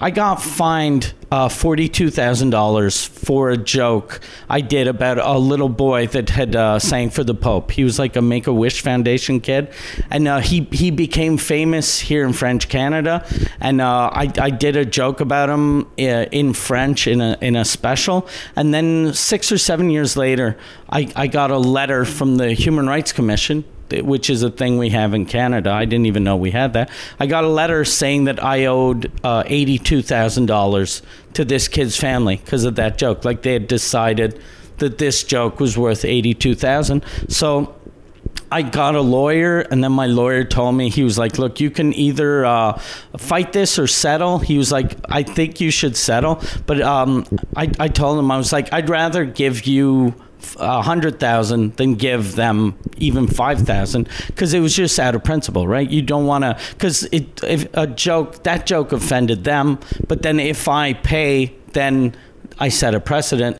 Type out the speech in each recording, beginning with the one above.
I got fined uh, $42,000 for a joke I did about a little boy that had uh, sang for the Pope. He was like a Make a Wish Foundation kid. And uh, he, he became famous here in French Canada. And uh, I, I did a joke about him uh, in French in a, in a special. And then six or seven years later, I, I got a letter from the Human Rights Commission which is a thing we have in Canada. I didn't even know we had that. I got a letter saying that I owed uh, eighty-two thousand dollars to this kid's family because of that joke. Like they had decided that this joke was worth eighty-two thousand. So I got a lawyer, and then my lawyer told me he was like, "Look, you can either uh, fight this or settle." He was like, "I think you should settle," but um, I, I told him I was like, "I'd rather give you." A hundred thousand than give them even five thousand because it was just out of principle, right? You don't want to because it if a joke that joke offended them, but then if I pay, then I set a precedent.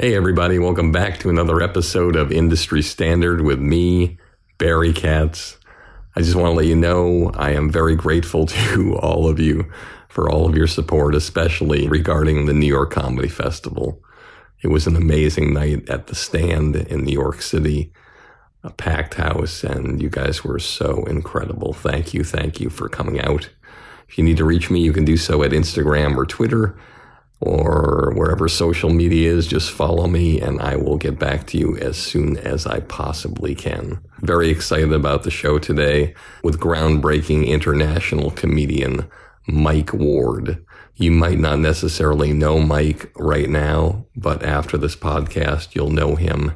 Hey, everybody, welcome back to another episode of Industry Standard with me, Barry Katz. I just want to let you know I am very grateful to all of you for all of your support, especially regarding the New York Comedy Festival. It was an amazing night at the stand in New York City, a packed house, and you guys were so incredible. Thank you. Thank you for coming out. If you need to reach me, you can do so at Instagram or Twitter or wherever social media is, just follow me and I will get back to you as soon as I possibly can. Very excited about the show today with groundbreaking international comedian Mike Ward. You might not necessarily know Mike right now, but after this podcast, you'll know him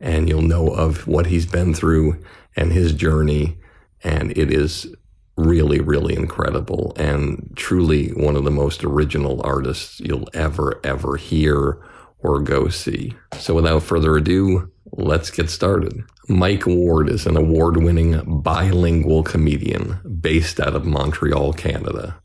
and you'll know of what he's been through and his journey. And it is really, really incredible and truly one of the most original artists you'll ever, ever hear or go see. So without further ado, let's get started. Mike Ward is an award winning bilingual comedian based out of Montreal, Canada.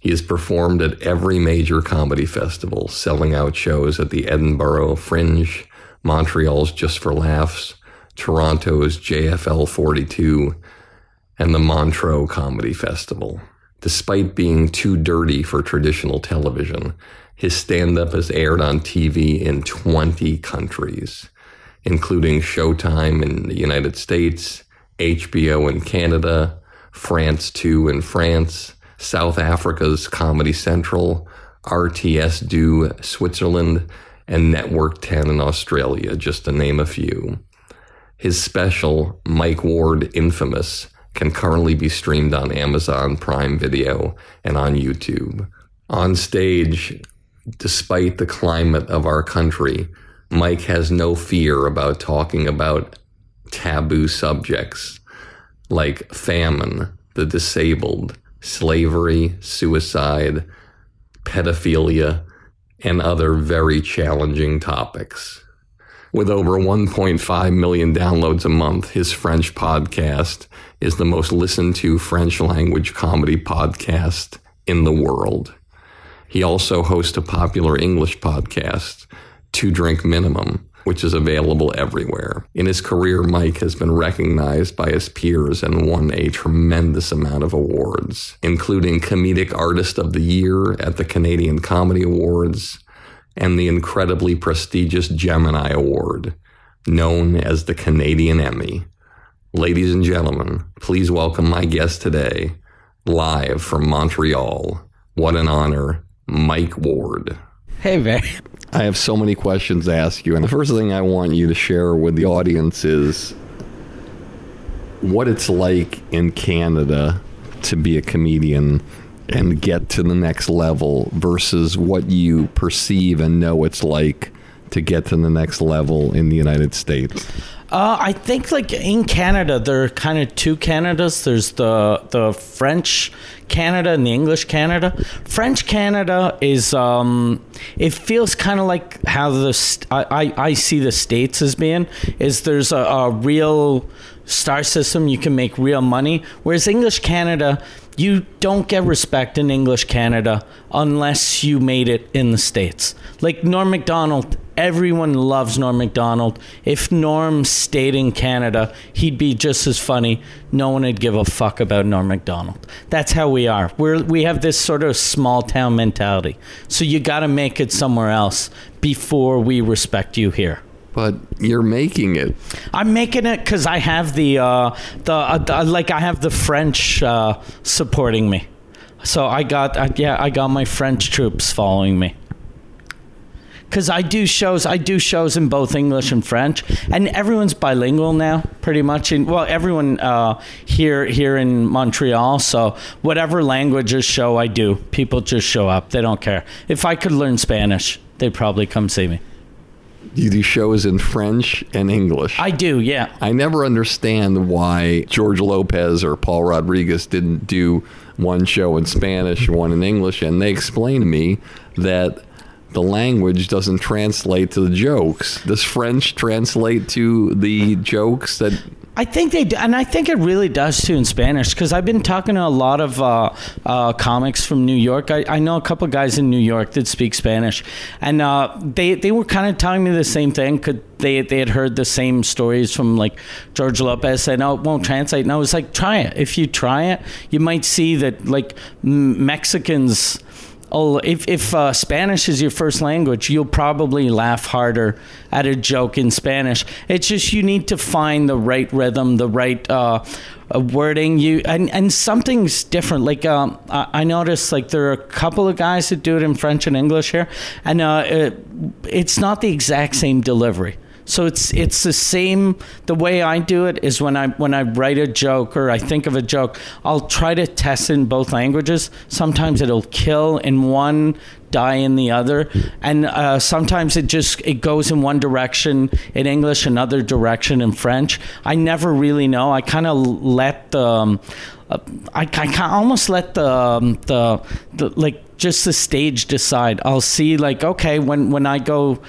He has performed at every major comedy festival, selling out shows at the Edinburgh Fringe, Montreal's Just for Laughs, Toronto's JFL 42, and the Montreux Comedy Festival. Despite being too dirty for traditional television, his stand up has aired on TV in 20 countries, including Showtime in the United States, HBO in Canada, France 2 in France, South Africa's Comedy Central, RTS 2 Switzerland, and Network 10 in Australia, just to name a few. His special, Mike Ward Infamous, can currently be streamed on Amazon Prime Video and on YouTube. On stage, despite the climate of our country, Mike has no fear about talking about taboo subjects like famine, the disabled, slavery, suicide, pedophilia, and other very challenging topics. With over 1.5 million downloads a month, his French podcast is the most listened to French language comedy podcast in the world. He also hosts a popular English podcast, Two Drink Minimum, which is available everywhere. In his career, Mike has been recognized by his peers and won a tremendous amount of awards, including Comedic Artist of the Year at the Canadian Comedy Awards and the incredibly prestigious Gemini Award, known as the Canadian Emmy. Ladies and gentlemen, please welcome my guest today, live from Montreal. What an honor, Mike Ward. Hey, man. I have so many questions to ask you. And the first thing I want you to share with the audience is what it's like in Canada to be a comedian and get to the next level versus what you perceive and know it's like to get to the next level in the United States. Uh, I think like in Canada, there are kind of two Canadas. There's the the French Canada and the English Canada. French Canada is um, it feels kind of like how the st- I, I I see the states as being is there's a, a real star system you can make real money, whereas English Canada you don't get respect in English Canada unless you made it in the States. Like Norm Macdonald, everyone loves Norm Macdonald. If Norm stayed in Canada, he'd be just as funny. No one would give a fuck about Norm Macdonald. That's how we are. We're we have this sort of small town mentality. So you got to make it somewhere else before we respect you here but you're making it. I'm making it because I have the uh, the, uh, the, like I have the French uh, supporting me. So I got uh, yeah I got my French troops following me. Cause I do shows, I do shows in both English and French, and everyone's bilingual now, pretty much. In well, everyone uh, here here in Montreal. So whatever languages show I do, people just show up. They don't care. If I could learn Spanish, they'd probably come see me. You do shows in French and English. I do, yeah. I never understand why George Lopez or Paul Rodriguez didn't do one show in Spanish, one in English, and they explained to me that the language doesn't translate to the jokes. Does French translate to the jokes that I think they do, and I think it really does too in Spanish because I've been talking to a lot of uh, uh, comics from New York. I, I know a couple guys in New York that speak Spanish, and uh, they they were kind of telling me the same thing. Could they they had heard the same stories from like George Lopez said, "No, it won't translate." And I was like, "Try it. If you try it, you might see that like Mexicans." Oh, if, if uh, Spanish is your first language, you'll probably laugh harder at a joke in Spanish. It's just you need to find the right rhythm, the right uh, uh, wording. You and and something's different. Like um, I, I noticed, like there are a couple of guys that do it in French and English here, and uh, it, it's not the exact same delivery. So it's it's the same. The way I do it is when I when I write a joke or I think of a joke, I'll try to test in both languages. Sometimes it'll kill in one, die in the other, and uh, sometimes it just it goes in one direction in English, another direction in French. I never really know. I kind of let the. Um, uh, I, I almost let the, um, the the like just the stage decide. I'll see like okay when when I go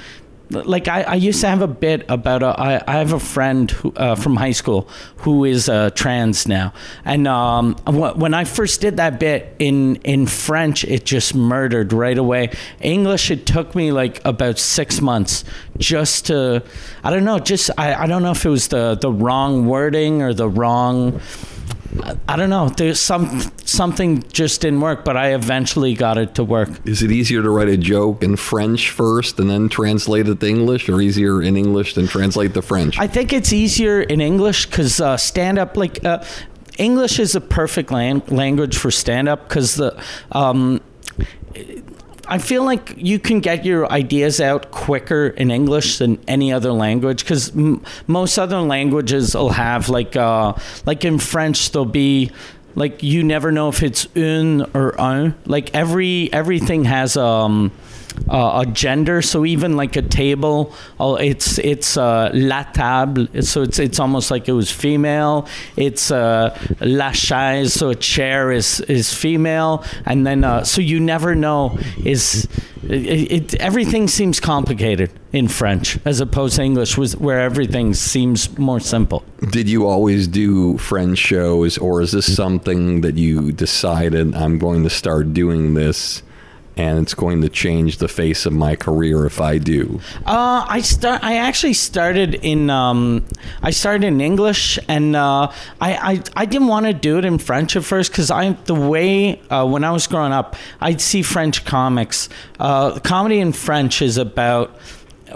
like I, I used to have a bit about a, I, I have a friend who, uh, from high school who is uh, trans now. And um, when I first did that bit in in French it just murdered right away. English it took me like about six months just to I don't know just I, I don't know if it was the the wrong wording or the wrong I don't know. There's some something just didn't work, but I eventually got it to work. Is it easier to write a joke in French first and then translate it to English, or easier in English than translate to French? I think it's easier in English because uh, stand up like. Uh, English is a perfect lang- language for stand up because the um, I feel like you can get your ideas out quicker in English than any other language because m- most other languages will have like uh, like in French there'll be like you never know if it's un or un. Like every everything has um uh, a gender. So even like a table, oh, it's it's uh, la table. So it's it's almost like it was female. It's uh, la chaise. So a chair is is female, and then uh, so you never know is. It, it, everything seems complicated in French as opposed to English, where everything seems more simple. Did you always do French shows, or is this something that you decided I'm going to start doing this? And it's going to change the face of my career if I do? Uh, I start. I actually started in. Um, I started in English, and uh, I, I I didn't want to do it in French at first because I the way uh, when I was growing up, I'd see French comics. Uh, comedy in French is about.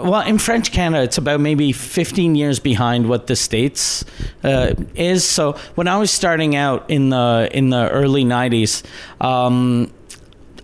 Well, in French Canada, it's about maybe 15 years behind what the states uh, is. So when I was starting out in the in the early 90s. Um,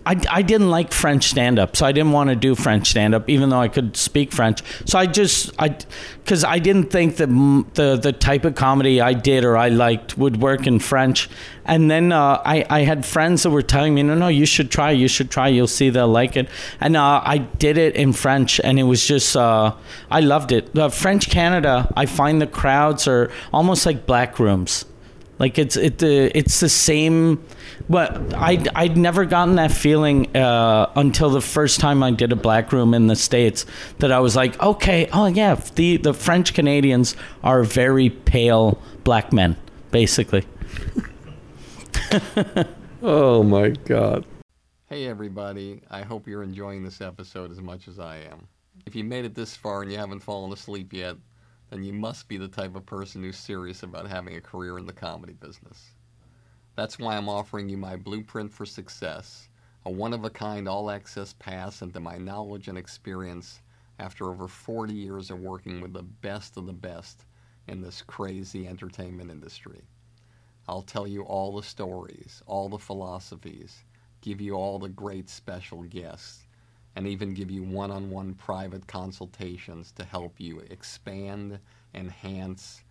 I, I didn't like French stand up, so I didn't want to do French stand up, even though I could speak French. So I just I because I didn't think that the the type of comedy I did or I liked would work in French. And then uh, I I had friends that were telling me, no, no, you should try, you should try, you'll see they'll like it. And uh, I did it in French, and it was just uh, I loved it. The French Canada, I find the crowds are almost like black rooms. Like it's it the it's the same. But I'd I'd never gotten that feeling uh, until the first time I did a black room in the states. That I was like, okay, oh yeah, the the French Canadians are very pale black men, basically. oh my god. Hey everybody, I hope you're enjoying this episode as much as I am. If you made it this far and you haven't fallen asleep yet, then you must be the type of person who's serious about having a career in the comedy business. That's why I'm offering you my Blueprint for Success, a one of a kind all access pass into my knowledge and experience after over 40 years of working with the best of the best in this crazy entertainment industry. I'll tell you all the stories, all the philosophies, give you all the great special guests and even give you one on one private consultations to help you expand, enhance,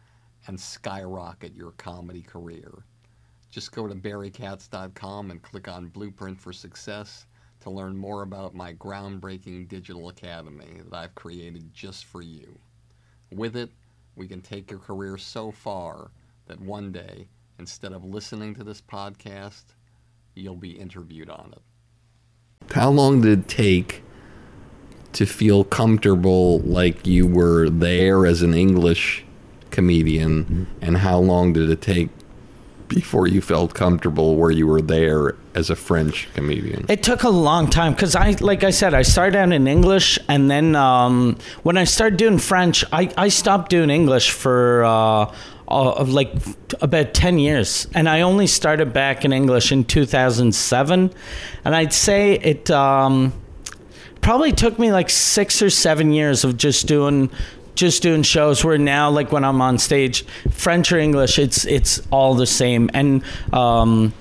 and skyrocket your comedy career. Just go to barrykatz.com and click on Blueprint for Success to learn more about my groundbreaking digital academy that I've created just for you. With it, we can take your career so far that one day, instead of listening to this podcast, you'll be interviewed on it. How long did it take to feel comfortable like you were there as an English comedian? And how long did it take before you felt comfortable where you were there as a French comedian? It took a long time because I, like I said, I started out in English, and then um, when I started doing French, I, I stopped doing English for uh, uh, like about 10 years and i only started back in english in 2007 and i'd say it um, probably took me like six or seven years of just doing just doing shows where now like when i'm on stage french or english it's it's all the same. And um,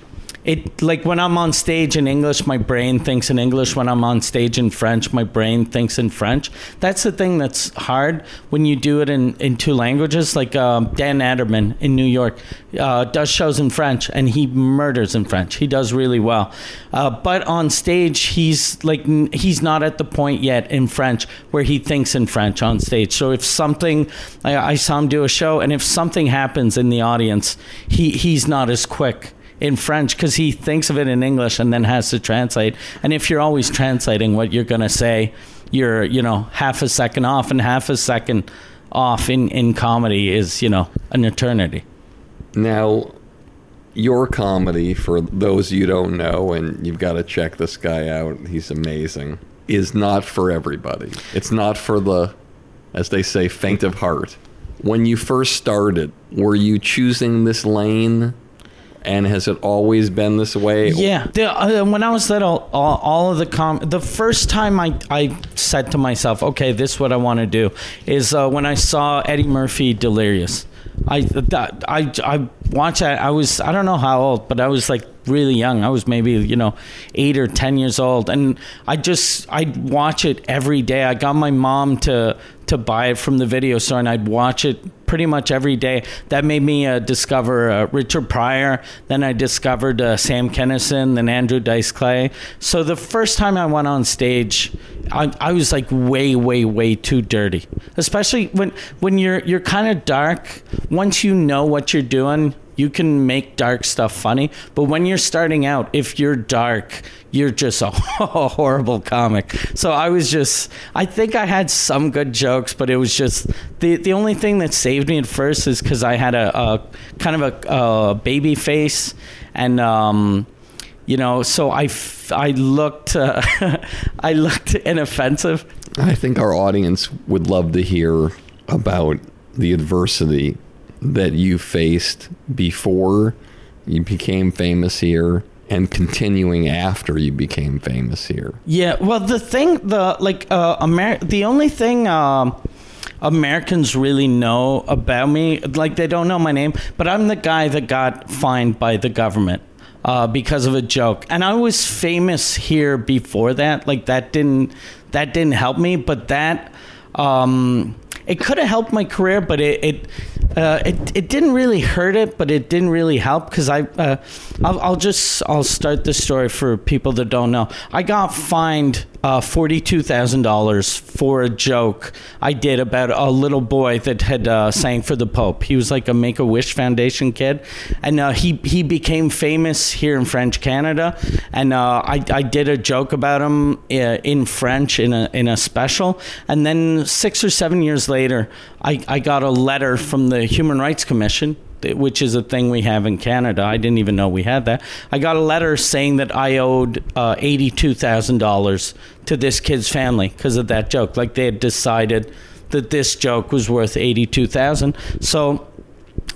it like when I'm on stage in English, my brain thinks in English. When I'm on stage in French, my brain thinks in French. That's the thing that's hard when you do it in, in two languages. Like um, Dan Naturman in New York uh, does shows in French, and he murders in French. He does really well. Uh, but on stage, he's like he's not at the point yet in French where he thinks in French on stage. So if something, I, I saw him do a show, and if something happens in the audience, he he's not as quick in French because he thinks of it in English and then has to translate. And if you're always translating what you're going to say, you're, you know, half a second off and half a second off in, in comedy is, you know, an eternity. Now, your comedy, for those you don't know, and you've got to check this guy out, he's amazing, is not for everybody. It's not for the, as they say, faint of heart. When you first started, were you choosing this lane and has it always been this way? Yeah. The, uh, when I was little, all, all of the com, the first time I, I said to myself, okay, this is what I want to do, is uh, when I saw Eddie Murphy Delirious. I, I, I watched it. I was, I don't know how old, but I was like really young. I was maybe, you know, eight or 10 years old. And I just, I'd watch it every day. I got my mom to, to buy it from the video store, and I'd watch it pretty much every day. That made me uh, discover uh, Richard Pryor. Then I discovered uh, Sam Kinison, then Andrew Dice Clay. So the first time I went on stage, I, I was like way, way, way too dirty. Especially when when you're you're kind of dark. Once you know what you're doing, you can make dark stuff funny. But when you're starting out, if you're dark, you're just a, horrible comic. So I was just, I think I had some good jokes, but it was just the the only thing that saved me at first is because I had a, a, kind of a, a baby face, and um, you know, so I, I looked uh, I looked inoffensive. I think our audience would love to hear about the adversity that you faced before you became famous here and continuing after you became famous here. Yeah, well, the thing, the like, uh, Amer- the only thing. Uh, Americans really know about me. Like they don't know my name, but I'm the guy that got fined by the government uh, because of a joke, and I was famous here before that. Like that didn't that didn't help me, but that um, it could have helped my career, but it it, uh, it it didn't really hurt it, but it didn't really help because I uh, I'll, I'll, just I'll start the story for people that don't know. I got fined uh, forty-two thousand dollars for a joke I did about a little boy that had uh, sang for the Pope. He was like a Make a Wish Foundation kid, and uh, he he became famous here in French Canada. And uh, I I did a joke about him uh, in French in a in a special, and then six or seven years later, I I got a letter from the Human Rights Commission which is a thing we have in Canada. I didn't even know we had that. I got a letter saying that I owed uh, eighty-two thousand dollars to this kid's family because of that joke. Like they had decided that this joke was worth eighty-two thousand. So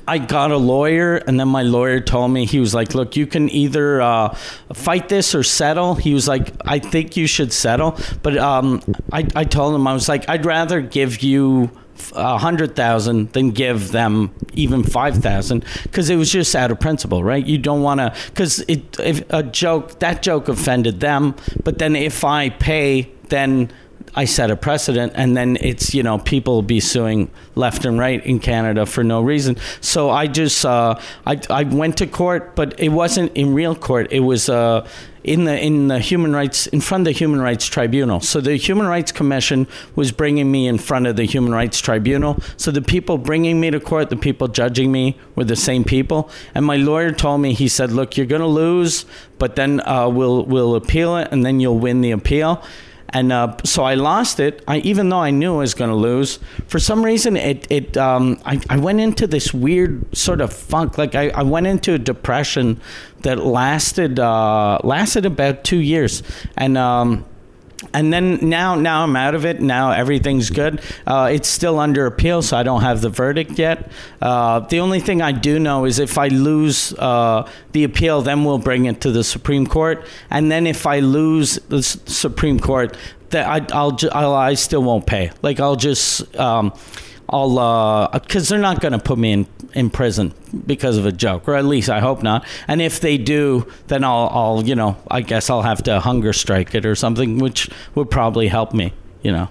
I got a lawyer, and then my lawyer told me he was like, "Look, you can either uh, fight this or settle." He was like, "I think you should settle," but um, I, I told him I was like, "I'd rather give you." A hundred thousand than give them even five thousand because it was just out of principle, right? You don't want to because it if a joke that joke offended them, but then if I pay, then I set a precedent, and then it's you know people be suing left and right in Canada for no reason. So I just uh, I I went to court, but it wasn't in real court. It was uh, in the in the human rights in front of the human rights tribunal. So the Human Rights Commission was bringing me in front of the Human Rights Tribunal. So the people bringing me to court, the people judging me, were the same people. And my lawyer told me, he said, "Look, you're going to lose, but then uh, we'll we'll appeal it, and then you'll win the appeal." And uh, so I lost it. I, even though I knew I was going to lose, for some reason it it um, I, I went into this weird sort of funk. Like I, I went into a depression that lasted uh, lasted about two years, and. Um, and then now now I'm out of it. Now everything's good. Uh, it's still under appeal, so I don't have the verdict yet. Uh, the only thing I do know is if I lose uh, the appeal, then we'll bring it to the Supreme Court. And then if I lose the S- Supreme Court, that I, I'll, I'll I still won't pay. Like I'll just. Um, I'll because uh, they're not going to put me in in prison because of a joke, or at least I hope not. And if they do, then I'll I'll you know I guess I'll have to hunger strike it or something, which would probably help me, you know.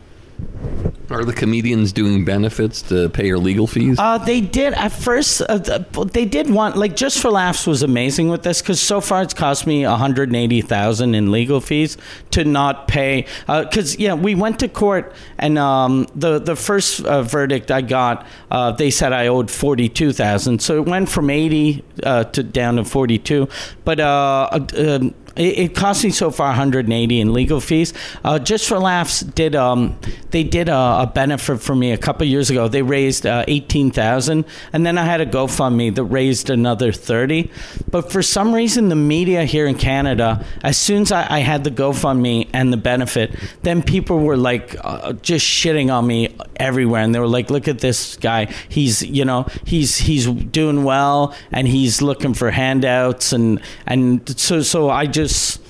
Are the comedians doing benefits to pay your legal fees? Uh, they did at first. Uh, they did want like just for laughs was amazing with this because so far it's cost me one hundred and eighty thousand in legal fees to not pay. Because uh, yeah, we went to court and um, the the first uh, verdict I got, uh, they said I owed forty two thousand, so it went from eighty uh, to down to forty two. But um, it, it cost me so far 180 in legal fees. Uh, just for laughs, did um, they did a, a, benefit for me a couple years ago? They raised uh, 18,000, and then I had a GoFundMe that raised another 30. But for some reason, the media here in Canada, as soon as I, I had the GoFundMe and the benefit, then people were like uh, just shitting on me everywhere, and they were like, "Look at this guy. He's you know he's he's doing well, and he's looking for handouts, and and so so I just just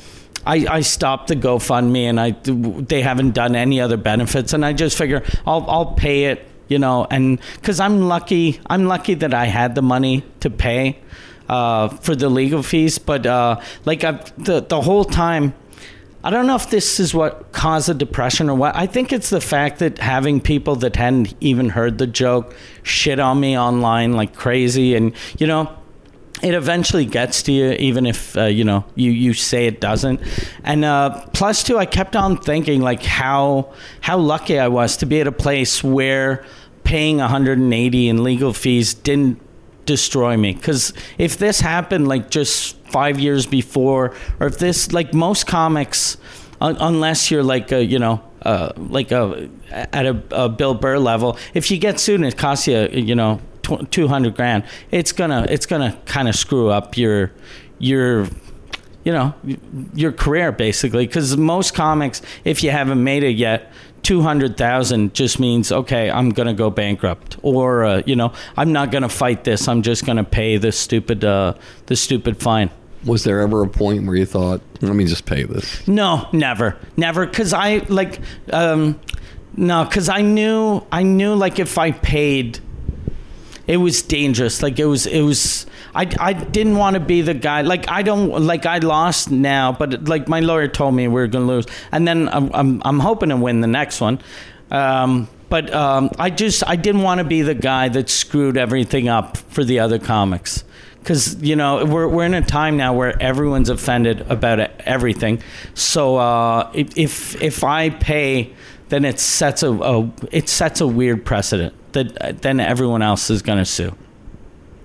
I, I stopped the GoFundMe and I they haven't done any other benefits. And I just figure I'll I'll pay it you know and because I'm lucky I'm lucky that I had the money to pay uh, for the legal fees. But uh, like I've, the the whole time I don't know if this is what caused the depression or what. I think it's the fact that having people that hadn't even heard the joke shit on me online like crazy, and you know, it eventually gets to you, even if uh, you know you you say it doesn't. And uh, plus, two, I kept on thinking like how how lucky I was to be at a place where paying 180 in legal fees didn't destroy me. Because if this happened like just five years before, or if this like most comics, un- unless you're like a you know uh, like a at a, a Bill Burr level, if you get sued and it costs you you know tw- 200 grand, it's gonna it's gonna kind of screw up your your you know your career basically. Because most comics if you haven't made it yet 200,000 just means okay I'm going to go bankrupt. Or uh, you know I'm not going to fight this I'm just going to pay this stupid uh, the stupid fine. Was there ever a point where you thought, let me just pay this? no never. Never cuz I like um no cuz I knew I knew like if I paid it was dangerous. Like it was it was I, I didn't want to be the guy like I don't like I lost now but like my lawyer told me we were to lose. And then I'm, I'm, I'm hoping to win the next one. Um, but um, I just I didn't want to be the guy that screwed everything up for the other comics. Because you know we're, we're in a time now where everyone's offended about everything. So uh, if if I pay then it sets a, a it sets a weird precedent that then everyone else is going to sue.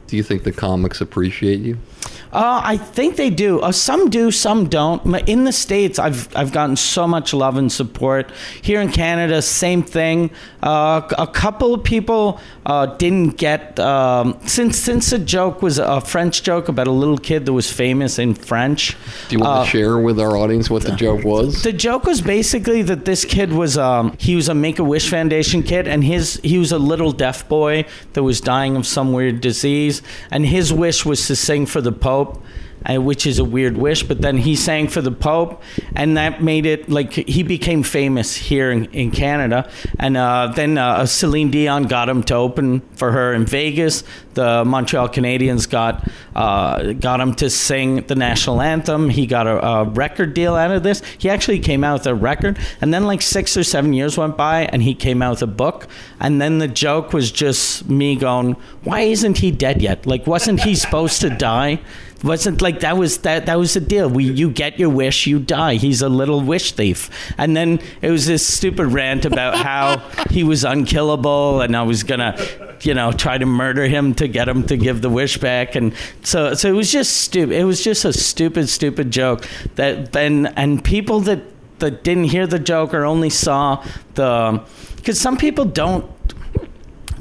Do you think the comics appreciate you? Uh, I think they do. Uh, some do, some don't. In the states, I've I've gotten so much love and support. Here in Canada, same thing. Uh, a couple of people uh, didn't get um, since since the joke was a French joke about a little kid that was famous in French. Do you want to share with our audience what the joke was? The joke was basically that this kid was um, he was a Make a Wish Foundation kid, and his he was a little deaf boy that was dying of some weird disease, and his wish was to sing for the Pope Pope, uh, which is a weird wish. But then he sang for the Pope, and that made it like he became famous here in, in Canada. And uh, then uh, Celine Dion got him to open for her in Vegas. The Montreal Canadiens got uh, got him to sing the national anthem. He got a, a record deal out of this. He actually came out with a record, and then like six or seven years went by, and he came out with a book. And then the joke was just me going, "Why isn't he dead yet? Like, wasn't he supposed to die?" wasn't like that was that that was the deal. We you get your wish, you die. He's a little wish thief. And then it was this stupid rant about how he was unkillable and I was gonna, you know, try to murder him to get him to give the wish back. And so so it was just stupid. It was just a stupid, stupid joke that and and people that that didn't hear the joke or only saw the because some people don't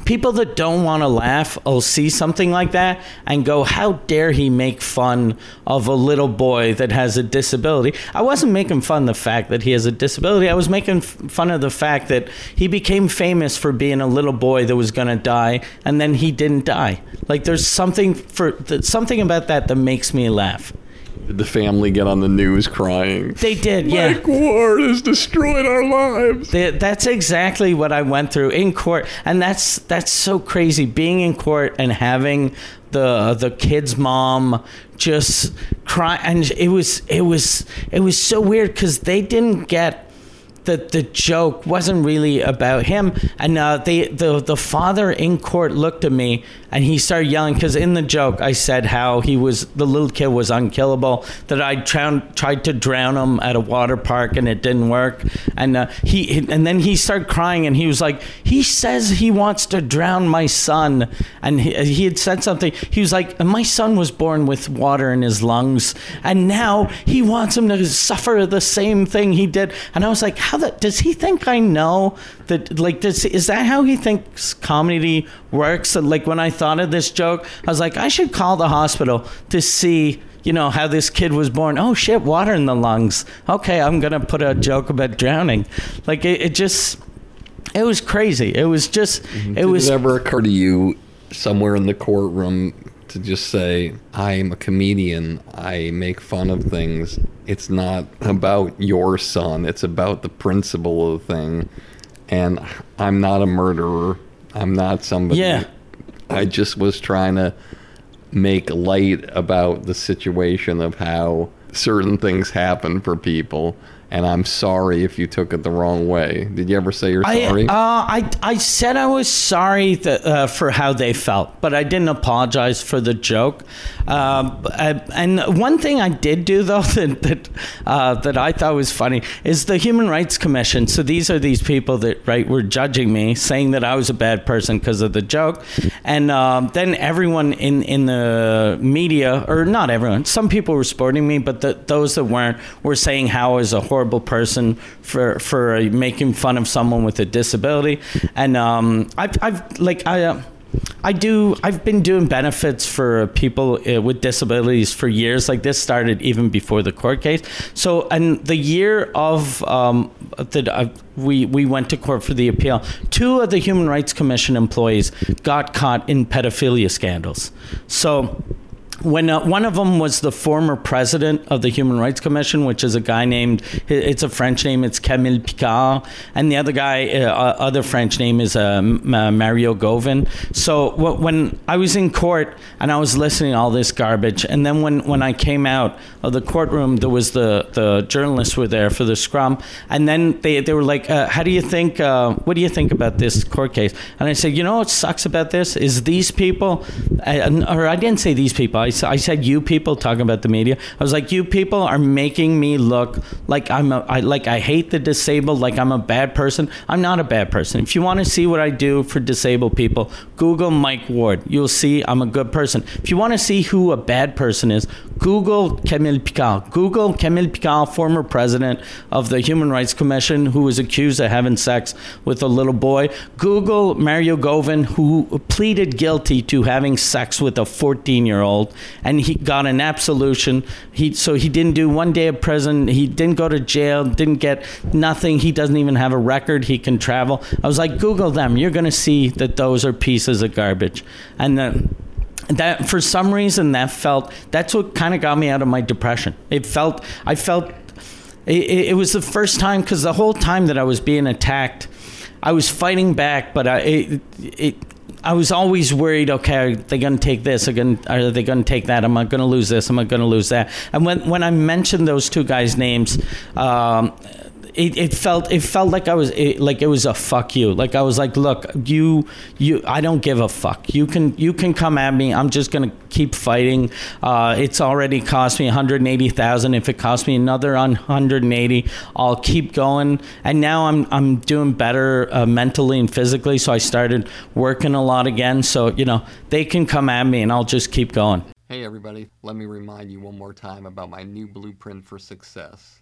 people that don't want to laugh will see something like that and go, How dare he make fun of a little boy that has a disability? I wasn't making fun of the fact that he has a disability. I was making fun of the fact that he became famous for being a little boy that was going to die and then he didn't die. Like there's something for something about that that makes me laugh. Did the family get on the news crying? They did, yeah. Mike Ward has destroyed our lives. They, that's exactly what I went through in court, and that's that's so crazy. Being in court and having the the kid's mom just cry, and it was it was it was so weird because they didn't get that the joke wasn't really about him. And uh, they, the the father in court looked at me and he started yelling because in the joke I said how he was the little kid was unkillable that I drowned, tried to drown him at a water park and it didn't work. And uh, he and then he started crying and he was like he says he wants to drown my son. And he, he had said something he was like my son was born with water in his lungs and now he wants him to suffer the same thing he did. And I was like how the, does he think I know that like does is that how he thinks comedy works like when I thought of this joke, I was like, I should call the hospital to see you know how this kid was born. Oh shit, water in the lungs. Okay, I'm gonna put a joke about drowning. Like it, it just, it was crazy. It was just, mm-hmm. it Did was. it ever occur to you somewhere in the courtroom to just say, I'm a comedian. I make fun of things. It's not about your son. It's about the principle of the thing. And I'm not a murderer. I'm not somebody. Yeah. I just was trying to make light about the situation of how certain things happen for people and I'm sorry if you took it the wrong way. Did you ever say you're I, sorry? uh, I, I said I was sorry that, uh, for how they felt, but I didn't apologize for the joke. Um, uh, and one thing I did do, though, that that, uh, that I thought was funny is the Human Rights Commission. So these are these people that right were judging me, saying that I was a bad person because of the joke, and um, then everyone in in the media, or not everyone, some people were supporting me, but the, those that weren't were saying how I was a horrible person for for making fun of someone with a disability, and um, I've, I've like I. Uh, I do. I've been doing benefits for people uh, with disabilities for years. Like this started even before the court case. So, and the year of um, that uh, we we went to court for the appeal, two of the Human Rights Commission employees got caught in pedophilia scandals. So when uh, one of them was the former president of the Human Rights Commission, which is a guy named it's a French name, it's Camille Picard, and the other guy, uh, other French name is uh, Mario Govin. So when I was in court and I was listening to all this garbage, and then when, when I came out of the courtroom, there was the the journalists were there for the scrum, and then they they were like, uh, "How do you think? Uh, what do you think about this court case?" And I said, "You know what sucks about this is these people, uh, or I didn't say these people." I, I said you people talking about the media. I was like, you people are making me look like I'm a, I, like I hate the disabled, like I'm a bad person. I'm not a bad person. If you want to see what I do for disabled people, Google Mike Ward. You'll see I'm a good person. If you want to see who a bad person is, Google Camille Picard. Google Camille Picard, former president of the Human Rights Commission, who was accused of having sex with a little boy. Google Mario Govin, who pleaded guilty to having sex with a 14 year old and he got an absolution. He so he didn't do one day of prison. He didn't go to jail. Didn't get nothing. He doesn't even have a record. He can travel. I was like, Google them. You're going to see that those are pieces of garbage, and then that for some reason that felt that's what kind of got me out of my depression. It felt I felt it, it was the first time because the whole time that I was being attacked, I was fighting back, but I it, it I was always worried. Okay, are they going to take this? Are, going, are they going to take that? Am I going to lose this? Am I going to lose that? And when when I mentioned those two guys' names, um, it, it felt it felt like I was it, like it was a fuck you. Like I was like, look, you you I don't give a fuck. You can you can come at me. I'm just gonna keep fighting. Uh, it's already cost me 180,000. If it costs me another 180, I'll keep going. And now I'm I'm doing better uh, mentally and physically. So I started working a lot again. So you know they can come at me and I'll just keep going. Hey everybody, let me remind you one more time about my new blueprint for success.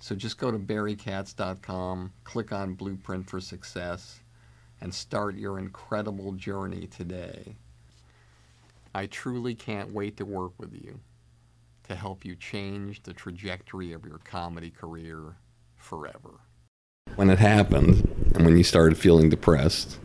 So just go to barrykatz.com, click on Blueprint for Success, and start your incredible journey today. I truly can't wait to work with you to help you change the trajectory of your comedy career forever. When it happened, and when you started feeling depressed,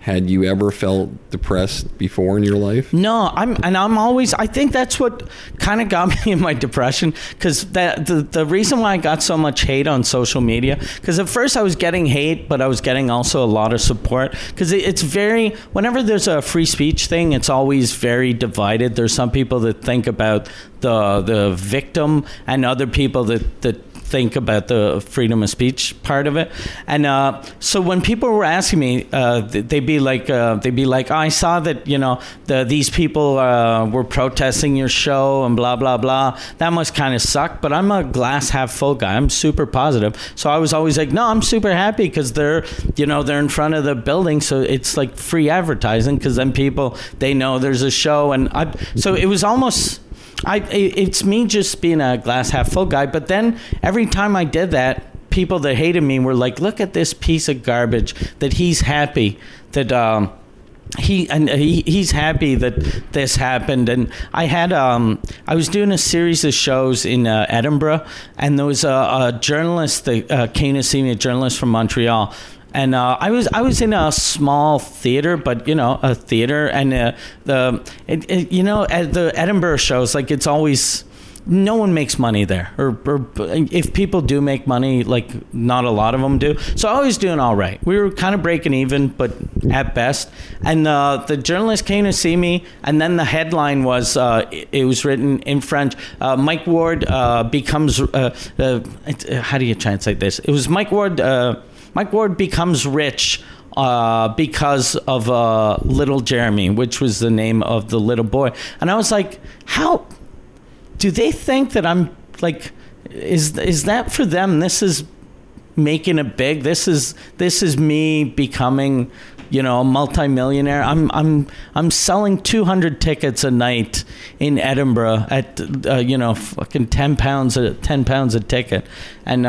had you ever felt depressed before in your life? No, I'm and I'm always I think that's what kind of got me in my depression cuz that the the reason why I got so much hate on social media cuz at first I was getting hate but I was getting also a lot of support cuz it, it's very whenever there's a free speech thing it's always very divided. There's some people that think about the the victim and other people that that think about the freedom of speech part of it. And uh, so when people were asking me, uh, they'd be like, uh, they'd be like, oh, I saw that you know the, these people uh, were protesting your show and blah blah blah. That must kind of suck. But I'm a glass half full guy. I'm super positive. So I was always like, no, I'm super happy because they're you know they're in front of the building, so it's like free advertising because then people they know there's a show and I. So it was almost I it's me just being a glass half full guy. But then every time I did that, people that hated me were like, "Look at this piece of garbage." That he's happy that. Um, he and he, he's happy that this happened and i had um i was doing a series of shows in uh, edinburgh and there was a, a journalist that uh, came to see me a journalist from montreal and uh, I was I was in a small theater, but you know a theater, and uh, the it, it, you know at the Edinburgh shows like it's always no one makes money there, or, or, if people do make money, like not a lot of them do. So I was doing all right. We were kind of breaking even, but at best. And uh, the journalist came to see me, and then the headline was uh, it was written in French. Uh, Mike Ward uh, becomes uh, uh, how do you translate this? It was Mike Ward Mike Ward becomes rich uh, because of uh, little Jeremy, which was the name of the little boy. And I was like, how do they think that I'm like, is is that for them? This is making it big. This is this is me becoming, you know, a multimillionaire. I'm I'm I'm selling 200 tickets a night in Edinburgh at uh, you know fucking 10 pounds a 10 pounds a ticket, and.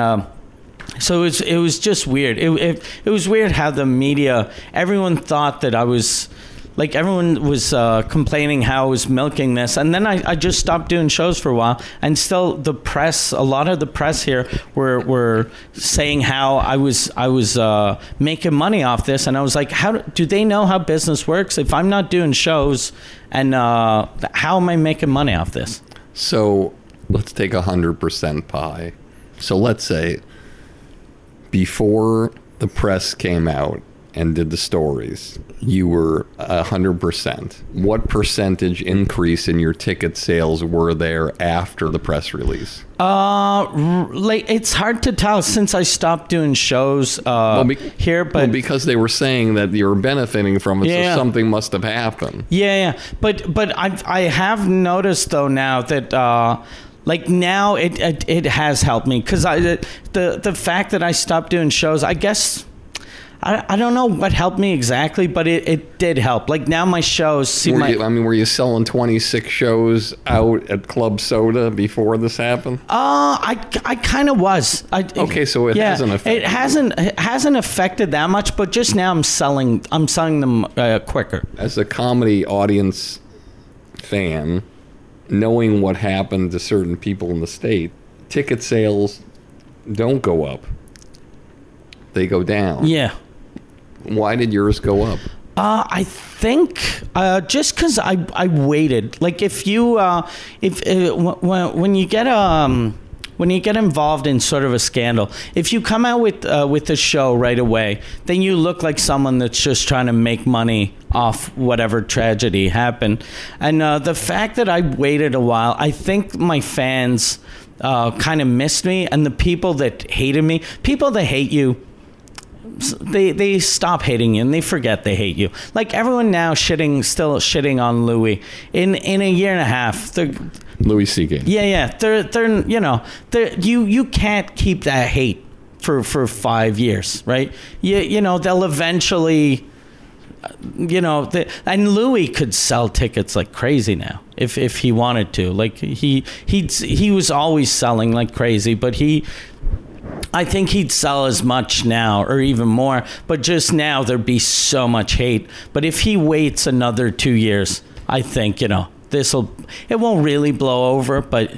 So it was, it was just weird. It, it, it was weird how the media, everyone thought that I was, like everyone was uh, complaining how I was milking this, and then I, I just stopped doing shows for a while, and still the press, a lot of the press here were were saying how I was I was uh, making money off this, and I was like, how do they know how business works? If I'm not doing shows, and uh, how am I making money off this? So let's take hundred percent pie. So let's say before the press came out and did the stories, you were 100%. What percentage increase in your ticket sales were there after the press release? Uh, like it's hard to tell since I stopped doing shows uh, well, be- here, but well, because they were saying that you were benefiting from it, yeah. so something must have happened. Yeah, yeah, but but I I have noticed though now that uh, like now it it, it has helped me because I the the fact that I stopped doing shows, I guess. I, I don't know what helped me exactly, but it, it did help. Like now, my shows. See were my, you, I mean, were you selling twenty six shows out at Club Soda before this happened? Uh, I, I kind of was. I, okay, so it yeah, hasn't affected. It hasn't it hasn't affected that much, but just now I'm selling I'm selling them uh, quicker. As a comedy audience fan, knowing what happened to certain people in the state, ticket sales don't go up. They go down. Yeah. Why did yours go up? Uh, I think uh, just because I, I waited. Like if you uh, if uh, when when you get um when you get involved in sort of a scandal, if you come out with uh, with the show right away, then you look like someone that's just trying to make money off whatever tragedy happened. And uh, the fact that I waited a while, I think my fans uh, kind of missed me, and the people that hated me, people that hate you they they stop hating you and they forget they hate you. Like everyone now shitting still shitting on Louis. In in a year and a half, they're Louis C.K. Yeah, yeah. They're they're you know they're, you you can't keep that hate for for five years, right? You you know they'll eventually. Uh, you know, and Louis could sell tickets like crazy now if if he wanted to. Like he he he was always selling like crazy, but he I think he'd sell as much now or even more, but just now there'd be so much hate. But if he waits another two years, I think, you know, this'll it won't really blow over, but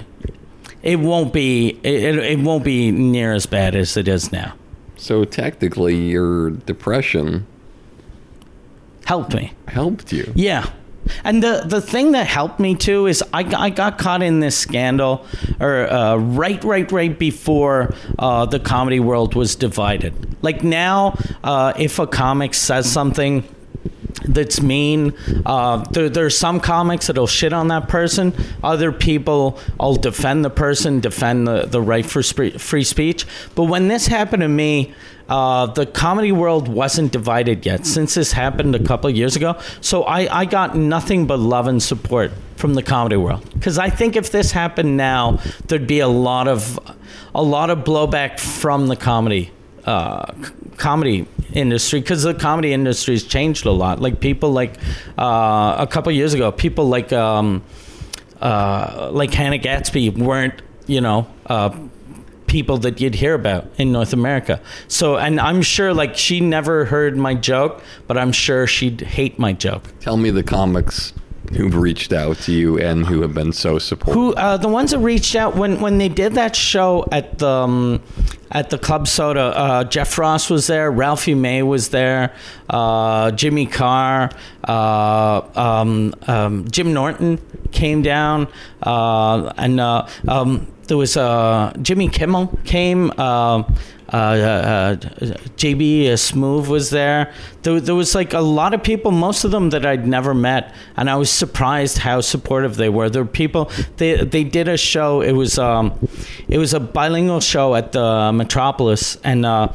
it won't be it, it won't be near as bad as it is now. So technically, your depression helped me. Helped you. Yeah. And the, the thing that helped me too is I, I got caught in this scandal or uh, right right right before uh, the comedy world was divided. Like now, uh, if a comic says something that's mean. Uh, there, there's some comics that'll shit on that person. Other people will defend the person, defend the, the right for spe- free speech. But when this happened to me, uh, the comedy world wasn't divided yet since this happened a couple years ago. So I, I got nothing but love and support from the comedy world because I think if this happened now, there'd be a lot of a lot of blowback from the comedy uh, comedy industry because the comedy industry has changed a lot. Like people like uh, a couple years ago, people like um, uh, like Hannah Gadsby weren't you know uh, people that you'd hear about in North America. So, and I'm sure like she never heard my joke, but I'm sure she'd hate my joke. Tell me the comics who've reached out to you and who have been so supportive. Who uh, the ones that reached out when when they did that show at the um, at the Club Soda? Uh, Jeff Ross was there, Ralphie May was there, uh, Jimmy Carr, uh, um, um, Jim Norton came down, uh, and uh, um, there was Jimmy Kimmel came. Uh, uh, JB Smoove was there. there. There was like a lot of people, most of them that I'd never met, and I was surprised how supportive they were. There were people. They they did a show. It was um, it was a bilingual show at the Metropolis, and uh,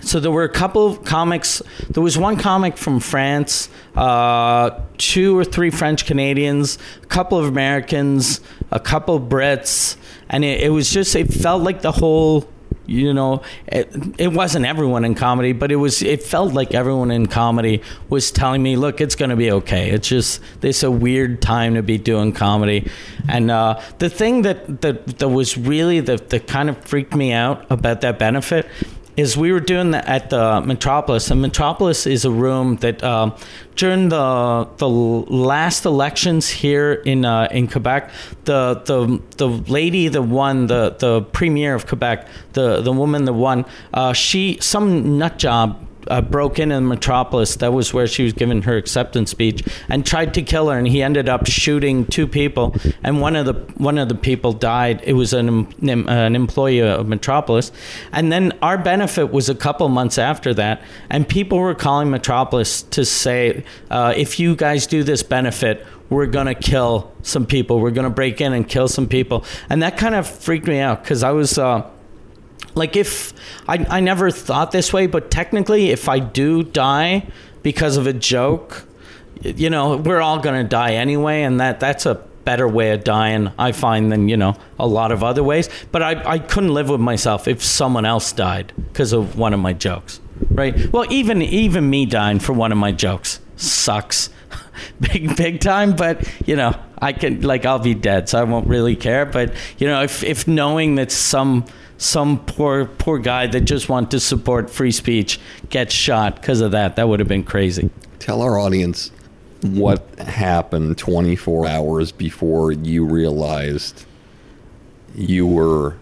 so there were a couple of comics. There was one comic from France, uh, two or three French Canadians, a couple of Americans, a couple of Brits, and it, it was just it felt like the whole you know it, it, wasn't everyone in comedy but it was it felt like everyone in comedy was telling me look it's going to be okay it's just this a weird time to be doing comedy and uh, the thing that, that that was really the, that kind of freaked me out about that benefit is we were doing that at the Metropolis, and Metropolis is a room that um, during the the last elections here in uh, in Quebec, the the the lady that won the the premier of Quebec, the the woman that won, uh, she some nut job uh, broke in in Metropolis. That was where she was giving her acceptance speech, and tried to kill her. And he ended up shooting two people, and one of the one of the people died. It was an an employee of Metropolis, and then our benefit was a couple months after that, and people were calling Metropolis to say, uh, if you guys do this benefit, we're going to kill some people. We're going to break in and kill some people. And that kind of freaked me out because I was, uh, like if I, I never thought this way but technically if i do die because of a joke you know we're all going to die anyway and that that's a better way of dying i find than you know a lot of other ways. But i, I couldn't live with myself if someone else died because of one of my jokes right? Well even even me dying for one of my jokes sucks big big time but you know i can like i'll be dead so i won't really care. But you know if if knowing that some some poor poor guy that just wanted to support free speech gets shot because of that. That would have been crazy. Tell our audience what happened 24 hours before you realized you were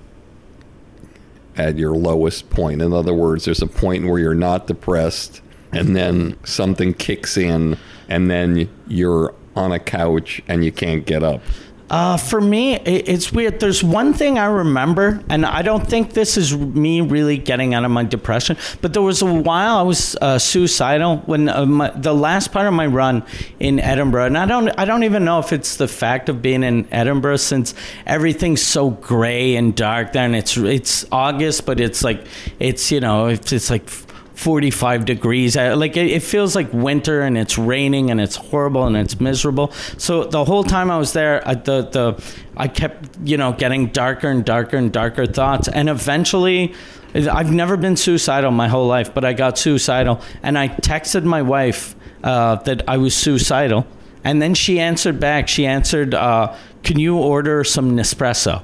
at your lowest point. In other words, there's a point where you're not depressed, and then something kicks in, and then you're on a couch and you can't get up. Uh, for me, it, it's weird. There's one thing I remember, and I don't think this is me really getting out of my depression, but there was a while I was uh, suicidal when uh, my, the last part of my run in Edinburgh, and I don't, I don't even know if it's the fact of being in Edinburgh since everything's so gray and dark there, and it's it's August, but it's like it's you know it's, it's like 45 degrees. Like it, feels like winter and it's raining and it's horrible and it's miserable. So the whole time I was there, the the I kept you know getting darker and darker and darker thoughts, and eventually. I've never been suicidal my whole life, but I got suicidal, and I texted my wife uh, that I was suicidal, and then she answered back. She answered, uh, "Can you order some Nespresso?"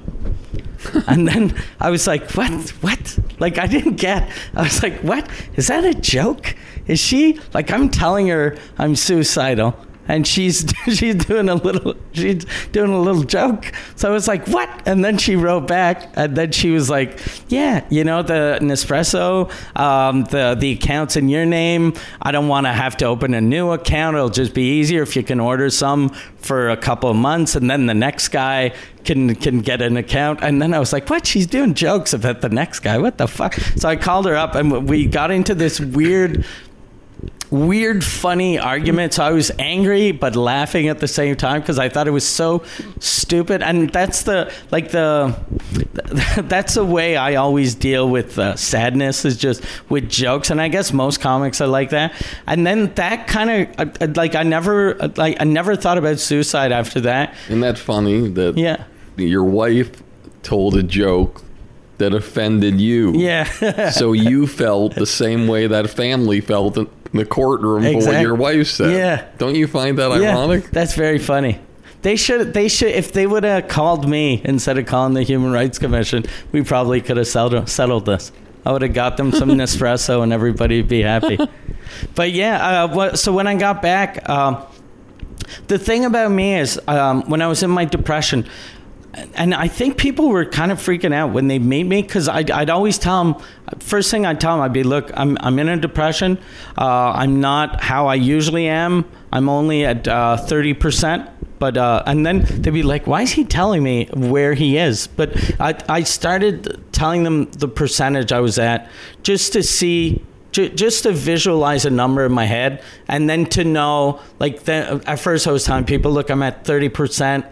and then I was like, what? What? Like, I didn't get. I was like, what? Is that a joke? Is she like, I'm telling her I'm suicidal and she's she's doing a little she's doing a little joke. So I was like, "What?" And then she wrote back, and then she was like, "Yeah, you know the Nespresso, um, the the accounts in your name. I don't want to have to open a new account. It'll just be easier if you can order some for a couple of months, and then the next guy can can get an account." And then I was like, "What? She's doing jokes about the next guy? What the fuck?" So I called her up, and we got into this weird weird, funny argument. So I was angry but laughing at the same time because I thought it was so stupid. And that's the like the that's the way I always deal with uh, sadness is just with jokes. And I guess most comics are like that. And then that kind of uh, uh, like I never uh, like I never thought about suicide after that. Isn't that funny that Yeah. your wife told a joke that offended you? Yeah. so you felt the same way that family felt in the courtroom for what your wife said. Yeah. Don't you find that Yeah, ironic? that's very funny. They should. They should. If they would have called me instead of calling the Human Rights Commission, we probably could have settled, settled this. I would have got them some Nespresso, and everybody would be happy. But yeah, uh, what, so when I got back, um, the thing about me is um, when I was in my depression, and I think people were kind of freaking out when they made me because I'd, I'd always tell them, first thing I'd tell them, I'd be, look, I'm, I'm in a depression. Uh, I'm not how I usually am. I'm only at uh, 30%. But, uh, and then they'd be like, why is he telling me where he is? But I, I started telling them the percentage I was at just to see just to visualize a number in my head and then to know like the, at first i was telling people look i'm at 30%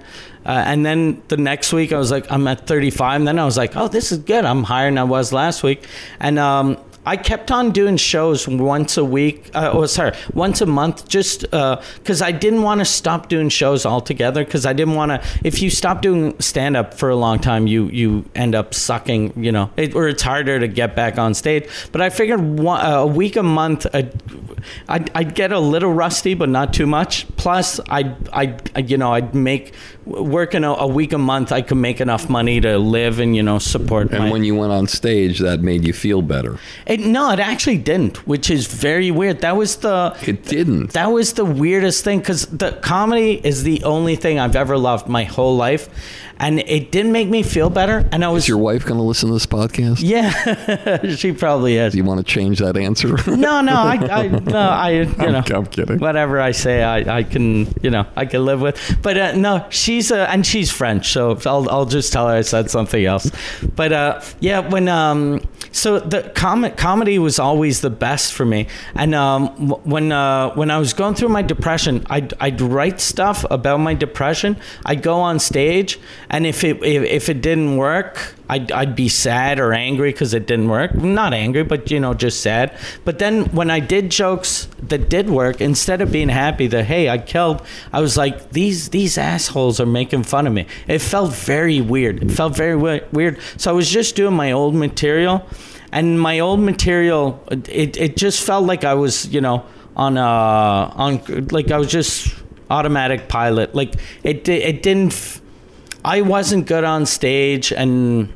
uh, and then the next week i was like i'm at 35 and then i was like oh this is good i'm higher than i was last week and um, I kept on doing shows once a week. Uh, oh, sorry, once a month, just because I didn't want to stop doing shows altogether. Because I didn't want to. If you stop doing stand up for a long time, you you end up sucking. You know, it, or it's harder to get back on stage. But I figured one, a week a month, I'd, I'd, I'd get a little rusty, but not too much. Plus, I'd, I'd you know I'd make working a, a week a month. I could make enough money to live and you know support. And my, when you went on stage, that made you feel better. it, no, it actually didn't, which is very weird. That was the It didn't. that was the weirdest thing because the comedy is the only thing I've ever loved my whole life, and it didn't make me feel better. And I was Is your wife going to listen to this podcast? yeah, she probably is. Do you want to change that answer? No, no, I, I no, I you know. I'm kidding. Whatever I say, I, I can you know I can live with. But uh, no, she's uh, and she's French, so I'll I'll just tell her I said something else. But uh, yeah, when um, so the com- comedy was always the best for me, and um, when uh, when I was going through my depression, I'd I'd write stuff about my depression. I'd go on stage, and if it if, if it didn't work, I'd, I'd be sad or angry because it didn't work. Not angry, but you know, just sad. But then when I did jokes that did work, instead of being happy that hey, I killed, I was like, these these assholes are making fun of me. It felt very weird. It felt very we- weird. So I was just doing my old material, and my old material, it it just felt like I was, you know, on uh on like I was just automatic pilot. Like it it didn't. I wasn't good on stage and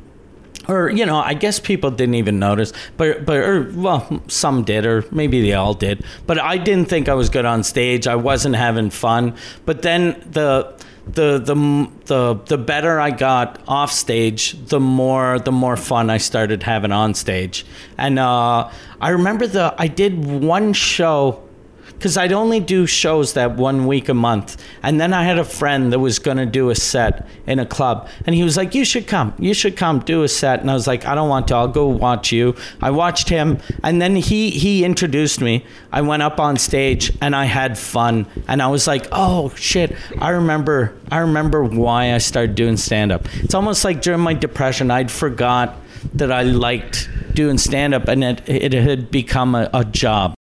or you know, I guess people didn't even notice, but but or well, some did, or maybe they all did. But I didn't think I was good on stage. I wasn't having fun. But then the the the the the better I got off stage, the more the more fun I started having on stage. And uh, I remember the I did one show because I'd only do shows that one week a month. And then I had a friend that was going to do a set in a club. And he was like, You should come. You should come do a set. And I was like, I don't want to. I'll go watch you. I watched him. And then he, he introduced me. I went up on stage and I had fun. And I was like, Oh, shit. I remember, I remember why I started doing stand up. It's almost like during my depression, I'd forgot that I liked doing stand up and it, it had become a, a job.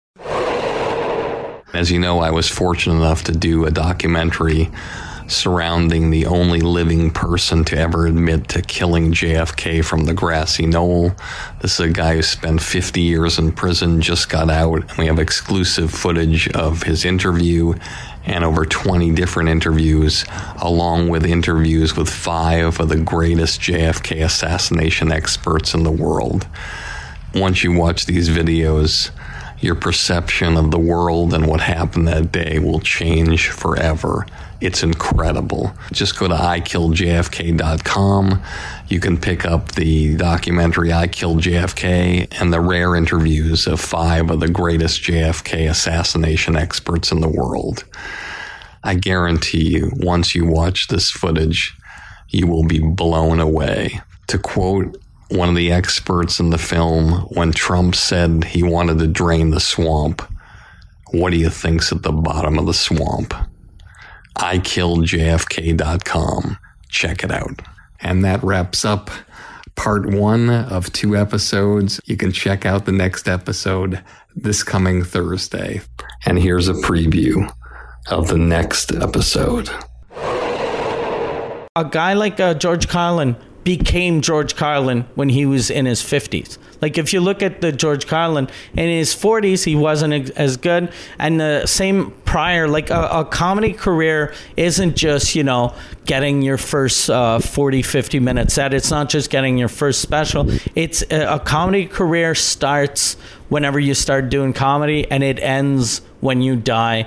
As you know, I was fortunate enough to do a documentary surrounding the only living person to ever admit to killing JFK from the grassy knoll. This is a guy who spent 50 years in prison, just got out, and we have exclusive footage of his interview and over 20 different interviews, along with interviews with five of the greatest JFK assassination experts in the world. Once you watch these videos, your perception of the world and what happened that day will change forever. It's incredible. Just go to ikilljfk.com. You can pick up the documentary I Killed JFK and the rare interviews of five of the greatest JFK assassination experts in the world. I guarantee you, once you watch this footage, you will be blown away. To quote one of the experts in the film, when Trump said he wanted to drain the swamp, what do you think's at the bottom of the swamp? I killed JFK.com. Check it out. And that wraps up part one of two episodes. You can check out the next episode this coming Thursday. And here's a preview of the next episode. A guy like uh, George Carlin became George Carlin when he was in his 50s. Like if you look at the George Carlin in his 40s, he wasn't as good. And the same prior, like a, a comedy career isn't just, you know, getting your first uh, 40, 50 minute set. It's not just getting your first special. It's a, a comedy career starts whenever you start doing comedy and it ends when you die.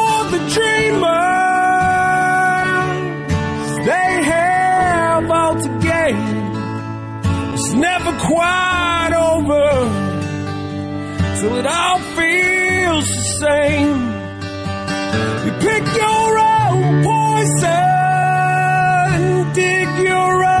the dreamers. They have all to gain. It's never quite over till it all feels the same. You pick your own poison, dig your own